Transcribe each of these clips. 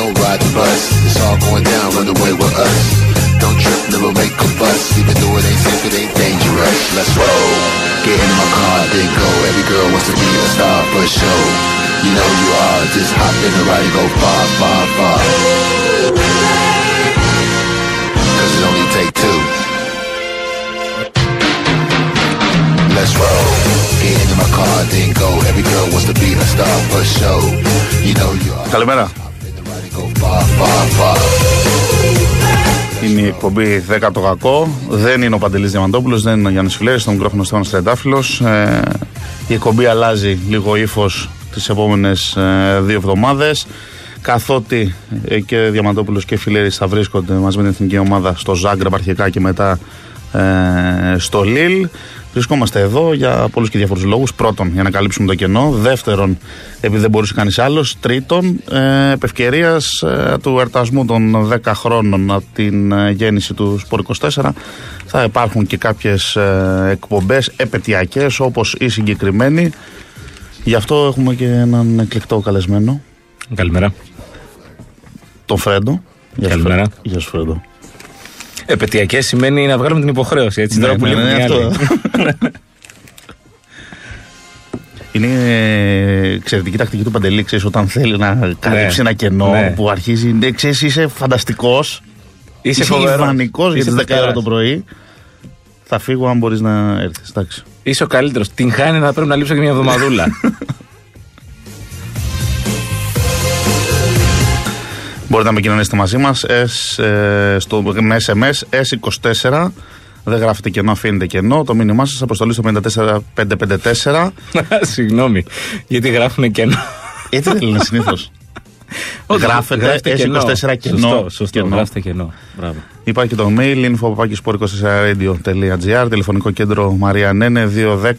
don't ride the bus. It's all going down, run away with us. Don't trip, never make a fuss. Even though it ain't safe, it ain't dangerous. Let's roll. Get in my car, then go. Every girl wants to be a star for sure. You know you are. Just hop in the ride and go far, far, far. Cause it only take two. Let's roll. Get into my car, then go. Every girl wants to be a star for sure. You know you are. Καλημέρα. Είναι η εκπομπή 10 το κακό. Δεν είναι ο Παντελής Διαμαντόπουλος, δεν είναι ο Γιάννης Φιλέρης, στον μικρόφωνο Στέφανος Τρεντάφυλλο. Ε, η εκπομπή αλλάζει λίγο ύφος τις επόμενες ε, δύο εβδομάδες. Καθότι ε, και Διαμαντόπουλος και Φιλέρης θα βρίσκονται μαζί με την εθνική ομάδα στο Ζάγκρεπ αρχικά και μετά ε, στο Λίλ. Βρισκόμαστε εδώ για πολλούς και διάφορους λόγους. Πρώτον, για να καλύψουμε το κενό. Δεύτερον, επειδή δεν μπορούσε κανείς άλλος. Τρίτον, ε, επ' ευκαιρίας ε, του εορτασμού των 10 χρόνων από την ε, γέννηση του Σπορ 24, θα υπάρχουν και κάποιες ε, εκπομπές επαιτειακές όπως η συγκεκριμένη. Γι' αυτό έχουμε και έναν εκλεκτό καλεσμένο, Καλημέρα. τον Φρέντο. Γεια σου, Καλημέρα. Φρέντο. Γεια σου, Φρέντο. Επαιτειακές σημαίνει να βγάλουμε την υποχρέωση. Έτσι, τώρα που ναι, λείπουν ναι, οι αυτό. άλλοι. Είναι ε, εξαιρετική τακτική του Παντελή, ξέρεις, όταν θέλει να καλύψει ένα κενό ναι. που αρχίζει. Ναι, ξέρεις, είσαι φανταστικός. Είσαι Είσαι φοβερός. ιδανικός για Είσαι τις 10 ώρα φοβερός. το πρωί. Θα φύγω αν μπορείς να έρθεις. Εντάξει. Είσαι ο καλύτερος. Την χάνει να πρέπει να λείψω και μια εβδομαδούλα. Μπορείτε να επικοινωνήσετε μαζί μας S, ε, στο, με SMS S24. Δεν γράφετε κενό, αφήνετε κενό. Το μήνυμά σας αποστολή στο 54554. Συγγνώμη. Γιατί γράφουν κενό. Έτσι δεν λένε συνήθως; Όχι, Γράφετε γράφτε S24 κενό. Σωστό, σωστό. Κενό. Γράφτε κενό. Μπράβο. Υπάρχει και το mail info.sport24radio.gr Τηλεφωνικό κέντρο Μαρία Νένε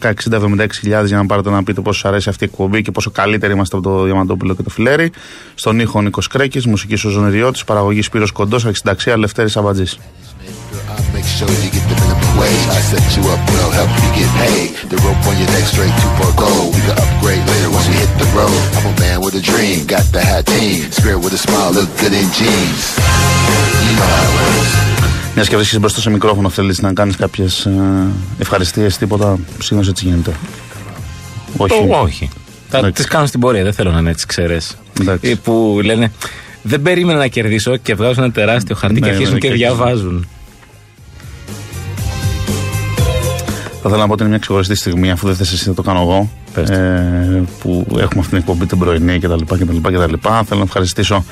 210-6076.000 για να πάρετε να πείτε πόσο σας αρέσει αυτή η εκπομπή και πόσο καλύτεροι είμαστε από το Διαμαντόπουλο και το Φιλέρι. Στον ήχο Νίκος Κρέκης, μουσική ο Ζωνεριώτης, παραγωγή Σπύρος Κοντός, αρχισυνταξία Λευτέρης Αμπατζή. I'll make sure you get the minimum wage. I set you up, well, help you get paid. The rope on your neck straight to for gold. We can upgrade later once we hit the road. I'm a man with a dream, got the hat team. Spirit with a smile, look good in jeans. You know how it works. Μιας και βρίσκεσαι μπροστά σε μικρόφωνο, θέλεις να κάνεις κάποιες ευχαριστίες, τίποτα. Συνήθω έτσι γίνεται. Όχι. Το, όχι. Θα Εντάξει. τις κάνω στην πορεία. Δεν θέλω να είναι έτσι ξέρε. Εντάξει. Που λένε δεν περίμενα να κερδίσω και βγάζουν ένα τεράστιο χαρτί Ναι, και αρχίζουν ναι, και και διαβάζουν. Θα ήθελα να πω ότι είναι μια ξεχωριστή στιγμή, αφού δεν θες εσύ να το κάνω εγώ. Πες το. Ε, που έχουμε αυτή την εκπομπή την πρωινή κτλ. κτλ, κτλ. Θέλω να ευχαριστήσω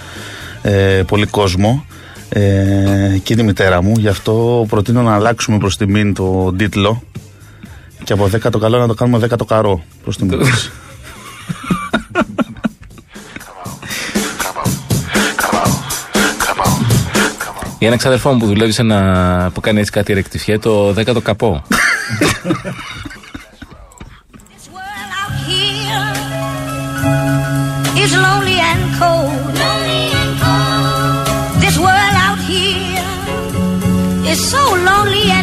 ε, πολύ κόσμο ε, και τη μητέρα μου. Γι' αυτό προτείνω να αλλάξουμε προς τιμήν το τίτλο και από 10 το καλό να το κάνουμε 10 το καρό προς τιμήν. της. Για ένα ξαδερφό μου που δουλεύει σε ένα. που κάνει έτσι κάτι ρεκτιφιέ, το 10ο καπό. This world out here is lonely and cold.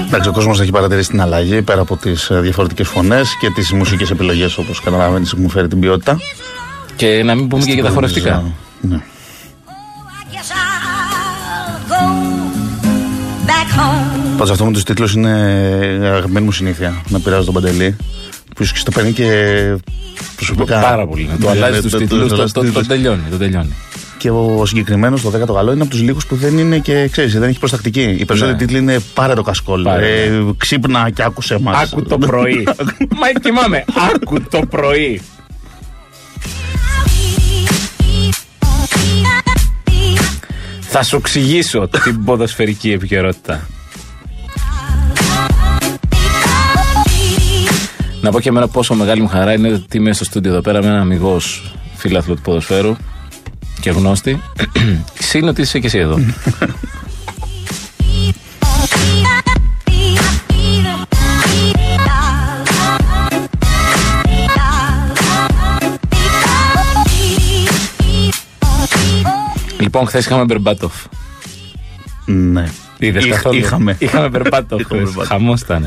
Εντάξει, ο κόσμος έχει παρατηρήσει την αλλαγή πέρα από τις διαφορετικές φωνές και τις μουσικές επιλογές όπως καταλαβαίνεις έχουν φέρει την ποιότητα. και να μην πούμε και για τα χορευτικά. Ναι. I guess I'll go back home. Πάντως αυτό με τους τίτλους είναι αγαπημένη μου συνήθεια να πειράζω τον Παντελή. Που ίσως και στο παίρνει και προσωπικά. Πάρα πολύ. Να το Ναι, αλλάζει ναι, τους το- το- τίτλους, το το, αλλάζει το, τους το τίτλους. τελειώνει. Το τελειώνει. Και ο συγκεκριμένος, το 10ο καλό, είναι από τους λίγους που δεν είναι και ξέρεις, δεν έχει προστακτική. Οι περισσότεροι Ναι. τίτλοι είναι πάρε το κασκόλ. Πάρε, ε, ξύπνα και άκουσε μας. Άκου το πρωί. Μα κοιμάμαι. Άκου το πρωί. Θα σου εξηγήσω την ποδοσφαιρική επικαιρότητα. Να πω και εμένα πόσο μεγάλη μου χαρά είναι ότι είμαι στο στούντιο εδώ πέρα με έναν αμυγός φίλαθλο του ποδοσφαίρου και γνώστη. Συν ότι είσαι και εσύ εδώ. λοιπόν, χθες είχαμε Μπερμπάτοφ. Ναι. Είδες Είχ- καθόλου; είχαμε. Είχαμε Μπερμπάτοφ. Είχαμε Μπερμπάτοφ. Χαμός ήταν.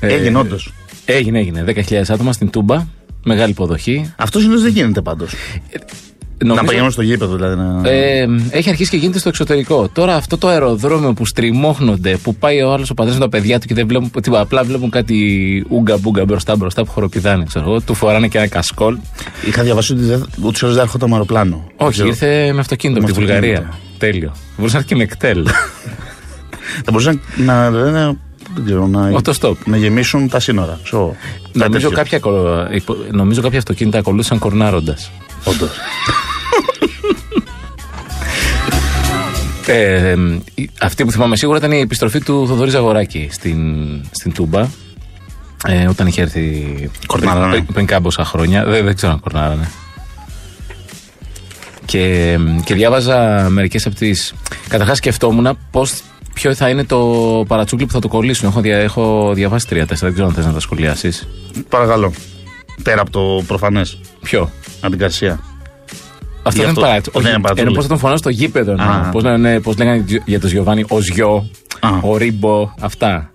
Ε, Έγινε όντως. Έγινε, έγινε. 10.000 άτομα στην Τούμπα. Μεγάλη υποδοχή. Αυτός συνήθω δεν γίνεται πάντως. Να Νομίζω- πηγαίνουν στο γήπεδο δηλαδή. Να... Ε, έχει αρχίσει και γίνεται στο εξωτερικό. Τώρα αυτό το αεροδρόμιο που στριμώχνονται, που πάει ο άλλος ο πατέρας με τα παιδιά του και δεν βλέπουν, τίποτα, απλά βλέπουν κάτι ούγκα μπούγκα μπροστά μπροστά που χοροπηδάνε, ξέρω εγώ. Του φοράνε και ένα κασκόλ. Είχα διαβάσει ότι δεν- ούτως ή άλλως δεν έρχονταν με αεροπλάνο. Δεν Όχι, ξέρω. ήρθε με αυτοκίνητο Με από τη αυτοκίνητο. Βουλγαρία. Τέλειο. Μπορούσε να έρθει και με εκτέλ. Θα μπορούσαν να, να, να, δεν ξέρω, να, Autostop. να γεμίσουν τα σύνορα. Ξέρω, νομίζω, τέτοιο. κάποια, ακολου- υπο- νομίζω κάποια αυτοκίνητα ακολούθησαν κορνάροντας. Όντως. Ε, η- αυτή που θυμάμαι σίγουρα ήταν η επιστροφή του Θοδωρή Ζαγοράκη στην, στην Τούμπα. Ε, όταν είχε έρθει. Κορνάρανε. Πριν, πριν κάμποσα χρόνια. Δεν, δεν ξέρω αν κορνάρανε. Και, και διάβαζα μερικές από τι. Καταρχάς σκεφτόμουν πώς, ποιο θα είναι το παρατσούκλι που θα το κολλήσουν. Έχω, δια, έχω διαβάσει τρία-τέσσερα. Δεν ξέρω αν θες να τα σχολιάσεις. Παρακαλώ. Πέρα από το προφανές. Ποιο; Από την Καρσία. Αυτό Γι' δεν αυτό είναι παρατσούκλι. δεν είναι παρατσούκλι. πώ θα τον φωνάσω στο γήπεδο. Α. Πώ λένε, πώς λέγανε για τον Γιωβάνι, ο Ζιό, Α. ο Ρίμπο, αυτά.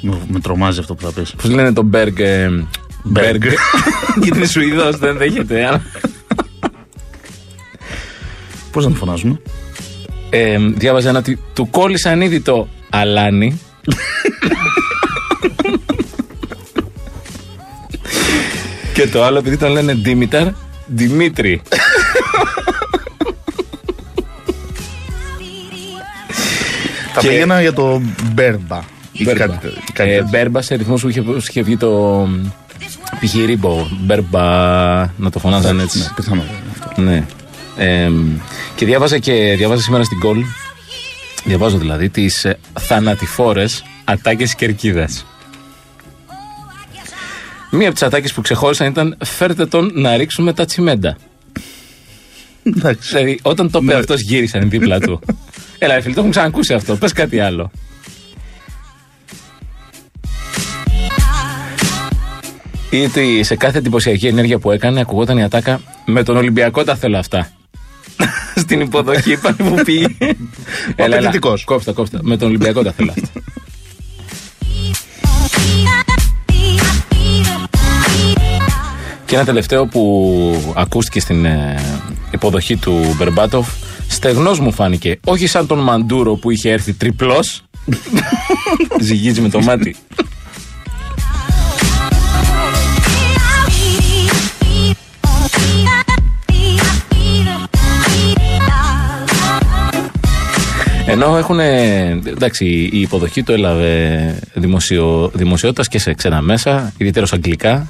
Με, με τρομάζει αυτό που θα πεις. Πώς λένε τον Μπέργκ. ε, Μπέργκ. Μπέργκ. Γιατί είναι Σουηδός, δεν δέχεται. αλλά- Πώς να το φωνάζουμε; Ε, διάβαζα ένα ότι του κόλλησαν ήδη το αλάνι. Και το άλλο, επειδή τον λένε Δήμηταρ, Δημήτρη. Θα Και- πήγαινα για το Μπέρμπα. Ή Μπέρμπα. κάτι- κάτι Ε, τέτοιο. Μπέρμπα σε ρυθμός που είχε, που είχε βγει το π.χ. Ρίμπο. Μπέρμπα, να το φωνάζαν έτσι. Ναι, πιθανό. αυτό. Ναι. Ε, και διάβαζα και διάβαζα σήμερα στην κόλ. Διαβάζω δηλαδή τις ε, θανατηφόρες ατάκες κερκίδα. Μία από τις ατάκες που ξεχώρισαν ήταν φέρτε τον να ρίξουμε τα τσιμέντα. Εντάξει. Δηλαδή, όταν το είπε αυτός, γύρισαν δίπλα του. Έλα, ρε φίλε, το έχουμε ξανακούσει αυτό. Πες κάτι άλλο. Ή ότι σε κάθε εντυπωσιακή ενέργεια που έκανε, ακουγόταν η ατάκα με τον Ολυμπιακό τα θέλω αυτά. Στην υποδοχή πάνε που πήγε. απαιτητικός. Κόψτα, κόψτα. Με τον Ολυμπιακό τα θέλω αυτά. Και ένα τελευταίο που ακούστηκε στην ε, υποδοχή του Μπερμπάτοφ. Στεγνός μου φάνηκε. Όχι σαν τον Μαντούρο που είχε έρθει τριπλός. Ζυγίζει με το μάτι. Ενώ έχουν. Εντάξει, η υποδοχή του έλαβε δημοσιο, δημοσιότητας και σε ξένα μέσα, ιδιαίτερα αγγλικά.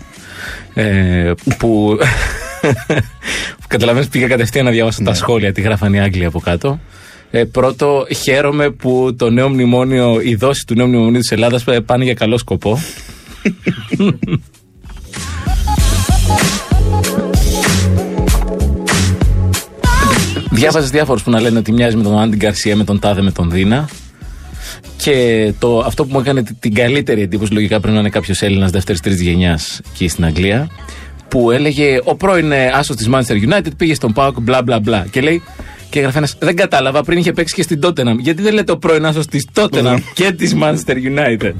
Ε, που. Καταλαβαίνεις πήγα κατευθείαν να διαβάσω τα σχόλια, τι γράφαν οι Άγγλοι από κάτω. Ε, πρώτο, χαίρομαι που το νέο μνημόνιο, η δόση του νέου μνημονίου της Ελλάδας ε, πάνε για καλό σκοπό. Διάβαζες διάφορους που να λένε ότι μοιάζει με τον Άντι Γκαρσία, με τον Τάδε, με τον Δίνα. Και το, αυτό που μου έκανε την- την καλύτερη εντύπωση, λογικά πρέπει να είναι κάποιος Έλληνας δεύτερη-τρίτη γενιάς εκεί στην Αγγλία, που έλεγε Ο πρώην ε, άσος της Manchester United πήγε στον Πάοκ, μπλα μπλα μπλα. Και λέει, και έγραφε ένας, Δεν κατάλαβα, πριν είχε παίξει και στην Tottenham. Γιατί δεν λέτε ο πρώην άσος της Tottenham και της Manchester United;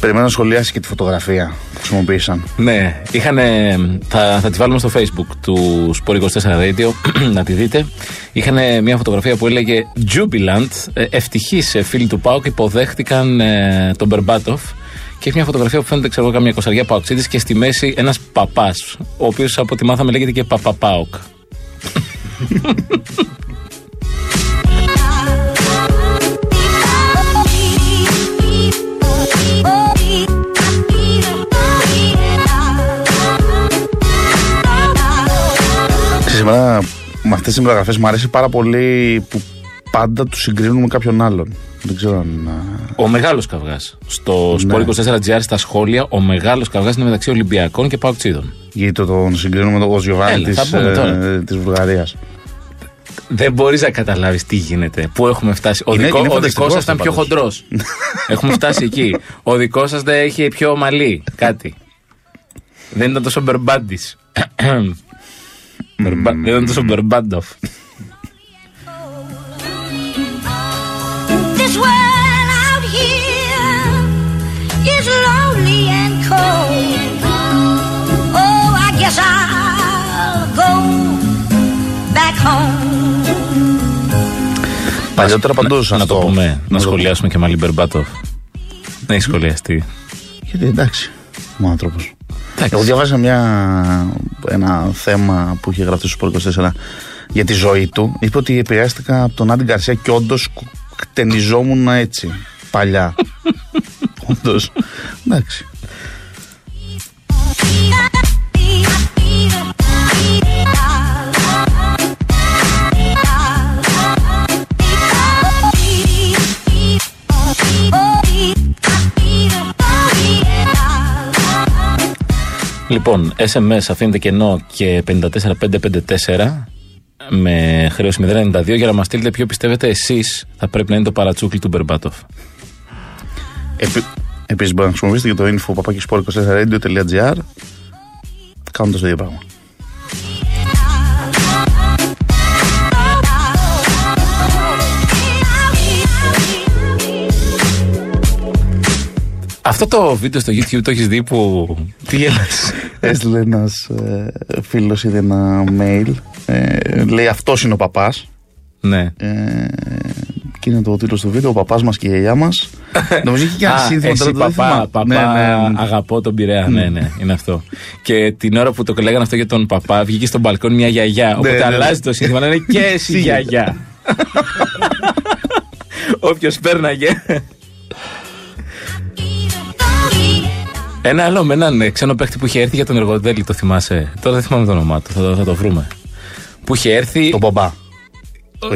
Περιμένω να σχολιάσει και τη φωτογραφία που χρησιμοποίησαν. Ναι, είχαν, θα, θα τη βάλουμε στο facebook του Sport 24 Radio να τη δείτε. Είχαν μια φωτογραφία που έλεγε Jubilant, ε, ευτυχείς ε, φίλοι του ΠΑΟΚ υποδέχτηκαν ε, τον Μπερμπάτοφ και έχει μια φωτογραφία που φαίνεται ξέρω εγώ καμιά κοσαριά παοξίδης και στη μέση ένας παπάς, ο οποίος από ό,τι μάθαμε λέγεται και παπαπάοκ. Σήμερα με αυτές τις μεταγραφέ μου αρέσει πάρα πολύ που πάντα τους συγκρίνουν με κάποιον άλλον. Δεν ξέρω αν. α, Ο μεγάλος καυγάς. Στο Ναι. Sport 24GR στα σχόλια, ο μεγάλος καυγάς είναι μεταξύ Ολυμπιακών και Παοξίδων. Γιατί το τον συγκρίνουμε με τον Γιωβάνι Έλα, θα τη πούμε τώρα. της Βουλγαρίας. Δεν μπορείς να καταλάβεις τι γίνεται. Πού έχουμε φτάσει. Ο Είναι- δικό, είναι ο φανταστικός δικός σας αυτό ήταν πιο πάντως. χοντρός. έχουμε φτάσει εκεί. Ο δικός σας δεν έχει πιο ομαλή. Κάτι. Δεν ήταν τόσο μπερμπάντης. Berba- jeden to są Παλιότερα παντού να, να το πούμε, να σχολιάσουμε και Μάλι Μπερμπάτοφ. Να έχει σχολιαστεί. Γιατί εντάξει, μου άνθρωπος. Εντάξει. Εγώ διαβάζα μια, ένα θέμα που είχε γραφτεί στο Sport 24 για τη ζωή του. Είπε ότι επηρεάστηκα από τον Άντι Γκαρσία και όντως κτενιζόμουν έτσι. Παλιά. όντως. Εντάξει. Λοιπόν, SMS αφήνετε κενό και 54554 με χρέωση 092 για να μας στείλετε ποιο πιστεύετε εσείς θα πρέπει να είναι το παρατσούκλι του Μπερμπάτοφ. Επί, Επίσης μπορείτε να χρησιμοποιήσετε και το info papakissport24radio.gr κάνοντας το ίδιο πράγμα. Αυτό το βίντεο στο YouTube το έχεις δει που. Τι γέλας. Έστειλε ένας ε, φίλος είδε ένα mail. Ε, λέει αυτός είναι ο παπάς. ναι. Ε, και είναι το τίτλος του βίντεο, ο παπάς μας και η γιαγιά μας. Νομίζω είχε και ένα Α, σύνθημα εσύ τώρα, το δεν παπά, θυμάμαι. παπά, Ναι, ναι, ναι. αγαπώ τον Πειραιά. Ναι, ναι, είναι αυτό. Και την ώρα που το λέγανε αυτό για τον παπά, βγήκε στον μπαλκόνι μια γιαγιά. Οπότε ναι, ναι. αλλάζει το σύνθημα να είναι και εσύ γιαγιά. Όποιος πέρναγε. Ένα άλλο με έναν ε, ξένο παίχτη που είχε έρθει για τον Εργοδέλη, το θυμάσαι; Τώρα δεν θυμάμαι το όνομά του, θα, το- θα το βρούμε. Που είχε έρθει. Το μπαμπά.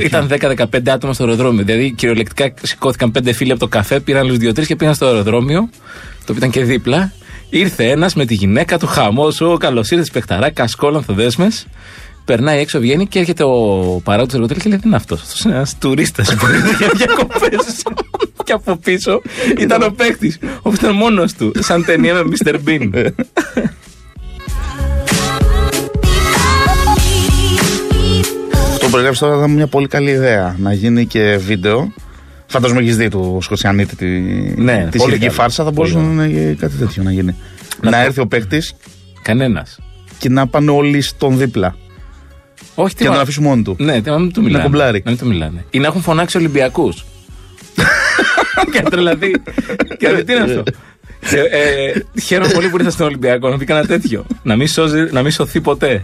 Ήταν 10-15 άτομα στο αεροδρόμιο. Δηλαδή, κυριολεκτικά σηκώθηκαν πέντε φίλοι από το καφέ, πήραν άλλους δύο-τρεις και πήγαν στο αεροδρόμιο, το οποίο ήταν και δίπλα. Ήρθε ένας με τη γυναίκα του, χαμός, ο καλώ ήρθες, παιχταρά, σκόλαν δέσμες. Περνάει έξω, βγαίνει και έρχεται ο παράγοντας του εργοτέλη και λέει: Τι είναι αυτός; Αυτός είναι ένας τουρίστας που ήρθε για διακοπές. Και από πίσω ήταν ο παίχτη, ο οποίο ήταν μόνο του, σαν ταινία με Mr. Bean. Αυτό που περιγράψει τώρα ήταν μια πολύ καλή ιδέα. Να γίνει και βίντεο. Φαντάζομαι έχεις δει του Σκοτσιανίτη τη, Ναι, τη πολύ σχετική καλό. φάρσα. Θα Πολύ μπορούσε να είναι κάτι τέτοιο να γίνει. Να, έρθει ο παίκτης Κανένας. και να πάνε όλοι στον δίπλα. Όχι, τι Και να μα- τον αφήσει μόνο του. Ναι, τι- να μην του μιλάνε. κομπλάρει. Να μην του μιλάνε. Ή να έχουν φωνάξει Ολυμπιακούς. Και να τρελαθεί. και να πει, τι είναι αυτό; Και, ε, χαίρομαι πολύ που ήρθα στον Ολυμπιακό να πει κανένα τέτοιο. να, μην σώζει, να μην σωθεί ποτέ.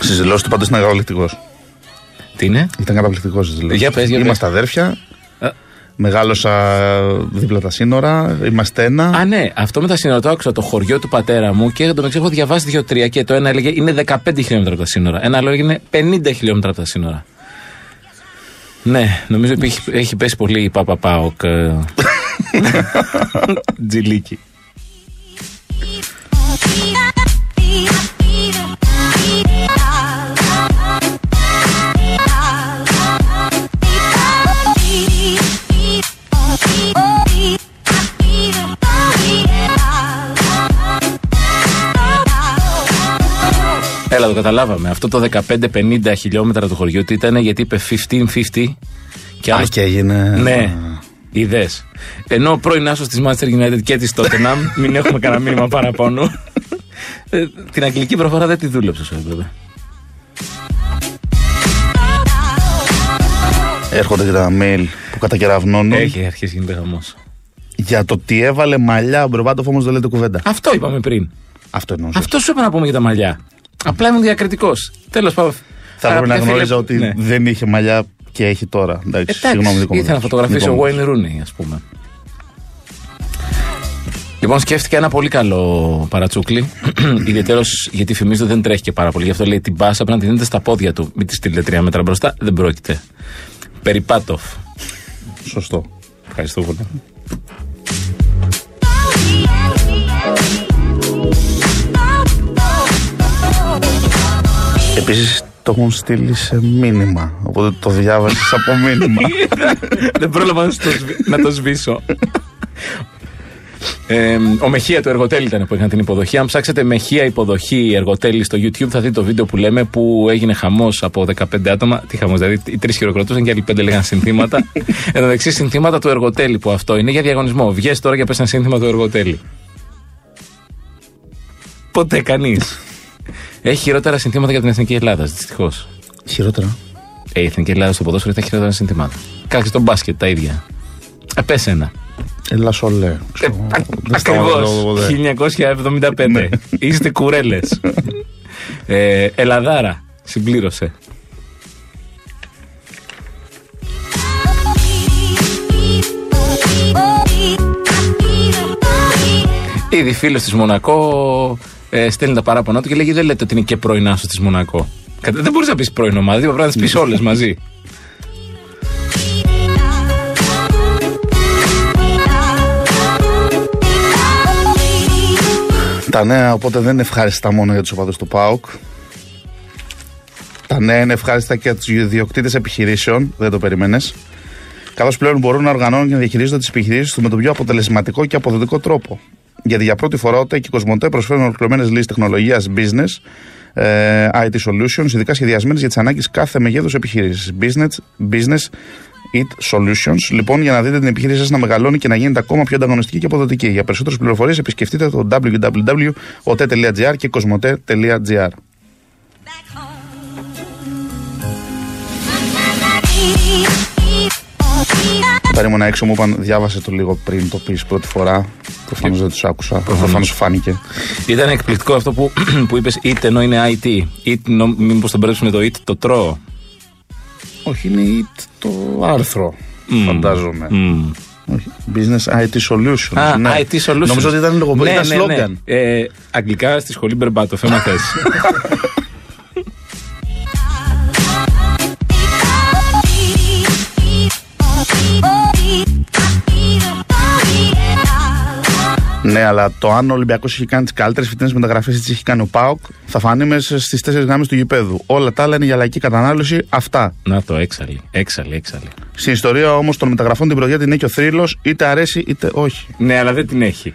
Στις δηλώσεις του πάντως ήταν καταπληκτικό. Τι είναι; Ήταν καταπληκτικός στις δηλώσεις. Για πες, για πες. Είμαστε αδέρφια. Α. Μεγάλωσα δίπλα τα σύνορα. Είμαστε ένα. Α, ναι, αυτό με τα σύνορα το άκουσα το χωριό του πατέρα μου και το μεταξύ έχω διαβάσει δύο-τρία και το ένα έλεγε είναι 15 χιλιόμετρα από τα σύνορα. Ένα άλλο έλεγε είναι 50 χιλιόμετρα από τα σύνορα. Ναι, νομίζω ότι έχει, έχει πέσει πολύ η Πάπα Πάοκ. ε, Τζιλίκι. Καταλάβαμε. Αυτό το 15-50 χιλιόμετρα του χωριού τι ήταν γιατί είπε 15-50 και Α, άλλος και έγινε. ναι, είδε. Ενώ ο πρώην άσος της Manchester United και της Tottenham, μην έχουμε κανένα μήνυμα παραπάνω. ε, την αγγλική προφορά δεν τη δούλεψε όσο έπρεπε. Έρχονται και τα mail που κατακεραυνώνουν. Έχει αρχίσει γίνεται χαμός. Για το τι έβαλε μαλλιά ο Μπρεβάτοφ όμως δεν λέτε κουβέντα. Αυτό είπαμε πριν. Αυτό εννοούσα. Αυτό σου είπα να πούμε για τα μαλλιά. Απλά ήμουν διακριτικός. Τέλος πάντων. Θα έπρεπε να Αγαπητέ φίλε, γνώριζα ότι ναι. δεν είχε μαλλιά και έχει τώρα. Εντάξει, Εντάξει, συγγνώμη, δικό μου ήθελα να λάθος. φωτογραφίσει Δικό ο μου Wayne Rooney, ας πούμε. Λοιπόν, σκέφτηκα ένα πολύ καλό παρατσούκλι. Ιδιαίτερος γιατί φημίζω δεν τρέχει και πάρα πολύ. Γι' αυτό λέει την πάσα πρέπει να την δίνετε στα πόδια του. Μην τη στείλετε τρία μέτρα μπροστά. Δεν πρόκειται. Περιπάτοφ. λάθος. Σωστό. Ευχαριστώ πολύ. Επίσης το έχουν στείλει σε μήνυμα. Οπότε το διάβασες από μήνυμα. δεν πρόλαβα να, στο σβη- να το σβήσω. Ε, ο Μεχεία του Εργοτέλη ήταν που έκανε την υποδοχή. Αν ψάξετε Μεχεία υποδοχή Εργοτέλη στο YouTube, θα δείτε το βίντεο που λέμε που έγινε χαμός από 15 άτομα. Τι χαμός, δηλαδή οι τρεις χειροκροτούσαν και άλλοι πέντε λέγανε συνθήματα. Εν τω μεταξύ, συνθήματα του Εργοτέλη που αυτό είναι για διαγωνισμό. Βγες τώρα και πες ένα σύνθημα του Εργοτέλη. Ποτέ κανείς. Έχει χειρότερα συνθήματα για την Εθνική Ελλάδα, δυστυχώς. Χειρότερα. Ε, η Εθνική Ελλάδα στο ποδόσφαιρο έχει χειρότερα συνθήματα. Κάτσε στο μπάσκετ τα ίδια. Ε, πες ένα. Ελά σολέ. Ακριβώς. 1975. Είστε κουρέλες. ε, Ελαδάρα. Συμπλήρωσε. Ήδη φίλος της Μονακό ε, στέλνει τα παράπονά του και λέγει: Δεν λέτε ότι είναι και πρωινά σου της Μονακό. Κατα- Δεν μπορείς να πεις πρωινό ομάδα, πρέπει να τις πεις όλες μαζί. Τα νέα οπότε δεν είναι ευχάριστα μόνο για τους οπαδούς του ΠΑΟΚ. Τα νέα είναι ευχάριστα και για τους ιδιοκτήτες επιχειρήσεων, δεν το περίμενε. Καθώς πλέον μπορούν να οργανώνουν και να διαχειρίζονται τις επιχειρήσεις τους με τον πιο αποτελεσματικό και αποδοτικό τρόπο. Γιατί για πρώτη φορά ο ΤΕΚ και η Κοσμοτέ προσφέρουν ολοκληρωμένες λύσεις τεχνολογίας business, ε, IT solutions, ειδικά σχεδιασμένες για τις ανάγκες κάθε μεγέθους επιχείρησης. Business, business It Solutions. Λοιπόν, για να δείτε την επιχείρησή σας να μεγαλώνει και να γίνεται ακόμα πιο ανταγωνιστική και αποδοτική. Για περισσότερες πληροφορίες επισκεφτείτε το www.ote.gr και cosmote.gr. Όταν ήμουν έξω μου είπαν διάβασε το λίγο πριν το πεις πρώτη φορά. Προφανώς δεν τους άκουσα. Προφανώς σου φάνηκε. Ήταν εκπληκτικό αυτό που, που είπες It ενώ είναι IT. It, νο- μήπως τον μπέρδεψε με το It το τρώω. Όχι, είναι it το άρθρο. Φαντάζομαι. Μμ. Όχι. Business IT Solutions. Α, ναι. IT Solutions. Νομίζω ότι ήταν λόγο ναι, ήταν ναι, ναι. slogan. Ε, αγγλικά στη σχολή Μπερμπάτοφ, έμα θες. αλλά το αν ο Ολυμπιακός έχει κάνει τις καλύτερες φοιτητέ μεταγραφές έτσι έχει κάνει ο Πάοκ, θα φανεί μέσα στις τέσσερις γραμμέ του γηπέδου. Όλα τα άλλα είναι για λαϊκή κατανάλωση. Αυτά. Να το, έξαλλη, έξαλλη, έξαλλη. Στην ιστορία όμως των μεταγραφών την πρωτιά την έχει ο θρύλος, είτε αρέσει είτε όχι. Ναι, αλλά δεν την έχει.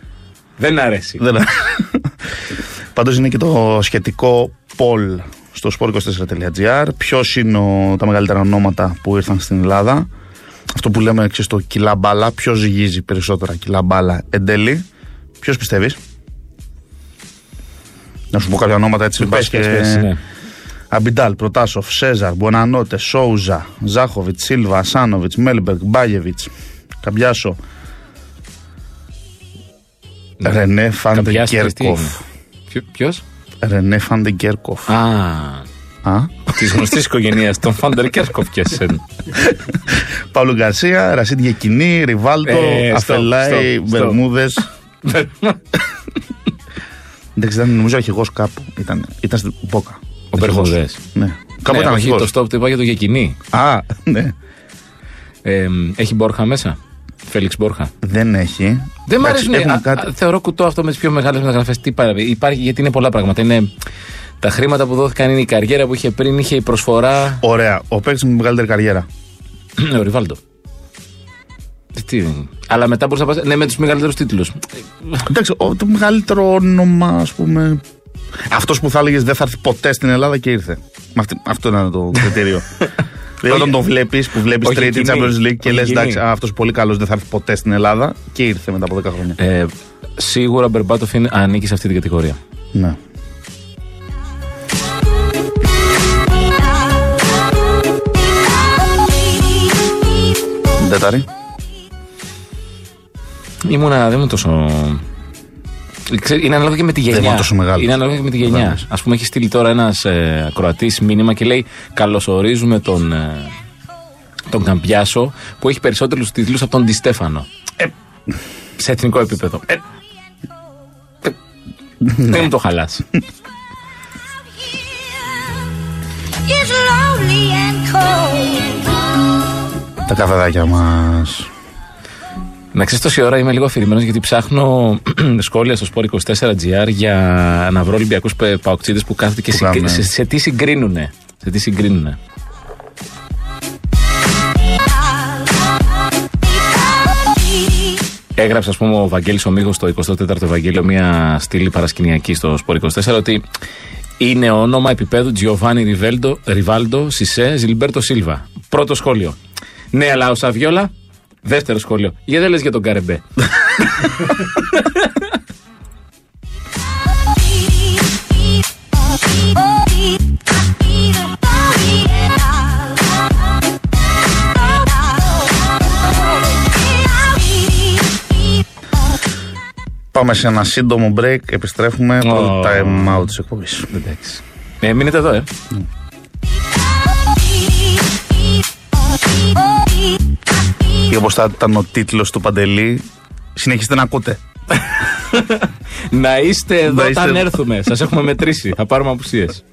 Δεν αρέσει. Δεν Πάντως είναι και το σχετικό poll στο sport24.gr. Ποιος είναι ο- τα μεγαλύτερα ονόματα που ήρθαν στην Ελλάδα. Αυτό που λέμε ξέρεις, το κιλά μπάλα. Ποιος ζυγίζει περισσότερα κιλά μπάλα εν τέλει. Ποιος πιστεύεις; Να σου πω κάποια ονόματα έτσι. Πες, πας πες, και- πες, ναι. Αμπιντάλ, Προτάσοφ, Σέζαρ, Μπονανότε, Σόουζα, Ζάχοβιτς, Σίλβα, Σάνοβιτ, Μέλμπεργκ, Μπάγεβιτς, Καμπιάσο, Ρενέ Φάντε Καμπιάς, τι Κέρκοφ. είναι. Ποιο- Ποιος; Ρενέ Φάντε Κέρκοφ. Α, Α; της γνωστής οικογένειας των Φάντερ Κέρκοφ και εσένα. Παύλο Γκαρσία, Ρασίντ Γεκινή, Ριβάλτο, Ε, stop, Αφελάι, stop, stop. Μπερμούδε. Δεν ξέρω, νομίζω αρχηγός κάπου. Ήταν, ήταν στην Μπόκα. Ο Μπερμούδες. Ναι. Κάπου Ναι, ήταν όχι, αρχηγός. το stop το είπα για το Γεκινή. Α, ναι. Ε, έχει Μπόρχα μέσα; Φέληξ Μπόρχα. Δεν έχει. Δεν μ' Εντάξει, αρέσουν. έχουμε α, κάτι- α, θεωρώ κουτό αυτό με τις πιο μεγάλες μεταγραφές. Τι υπάρχει, υπάρχει, γιατί είναι πολλά πράγματα. Είναι τα χρήματα που δόθηκαν, είναι η καριέρα που είχε πριν, είχε η προσφορά. Ωραία. Ο παίκτης με μεγαλύτερη καριέρα. ο Ριβάλντο. Τι, αλλά μετά μπορείς να πα. Ναι, με τους μεγαλύτερους τίτλους. Εντάξει, ο- το μεγαλύτερο όνομα, ας πούμε. Αυτός που θα έλεγες δεν θα έρθει ποτέ στην Ελλάδα και ήρθε. Με αυτή- αυτό ήταν το κριτήριο. Δηλαδή, όταν τον βλέπεις, που βλέπεις Ο τρίτη Γεκινή. Champions League και Ο λες Γεκινή. εντάξει, αυτός πολύ καλός δεν θα έρθει ποτέ στην Ελλάδα και ήρθε μετά από 10 χρόνια. Ε, σίγουρα ο Μπερμπάτοφ είναι, ανήκει σε αυτή την κατηγορία. Ναι. Ντέταρη. Ήμουνα, δεν ήμουν τόσο. Ξέρεις, Είναι ανάλογα και με τη γενιά. ήμουν τόσο μεγάλος. Είναι ανάλογα και με τη γενιά. Βεβαίως. Α πούμε, έχει στείλει τώρα ένας ε, ακροατής μήνυμα και λέει: Καλωσορίζουμε τον, ε, τον Καμπιάσο που έχει περισσότερους τίτλους από τον Ντι Στέφανο. Ε, σε εθνικό επίπεδο. Ε, ε, δεν μου το χαλάς. It's lonely and cold. Τα καφεδάκια μας. Να ξέρεις, τόση ώρα είμαι λίγο αφηρημένος γιατί ψάχνω σχόλια στο Sport 24GR για να βρω Ολυμπιακούς παοξίδε που κάθονται και Που συγκρι- κάνουν. σε, σε τι συγκρίνουνε. Σε τι συγκρίνουνε. Έγραψε, ας πούμε, ο Βαγγέλης ο Μίχος στο 24ο Ευαγγέλιο μια στήλη παρασκηνιακή στο Σπορ 24 ότι είναι όνομα επίπεδου Giovanni Rivaldo, Rivaldo Σισε Ζιλμπέρτο Σίλβα. Πρώτο σχόλιο. Ναι, αλλά ο Σαβιόλα. Δεύτερο σχόλιο. Γιατί δεν λες για τον Καρεμπέ; Πάμε σε ένα σύντομο break. Επιστρέφουμε Ω. το time out της εκπομπής. Εντάξει. Ε, μείνετε εδώ, ε. Ή όπως θα ήταν ο τίτλος του Παντελή, συνεχίστε να ακούτε. Να είστε εδώ Να είστε όταν εδώ. έρθουμε. Σας έχουμε μετρήσει. Θα πάρουμε απουσίες.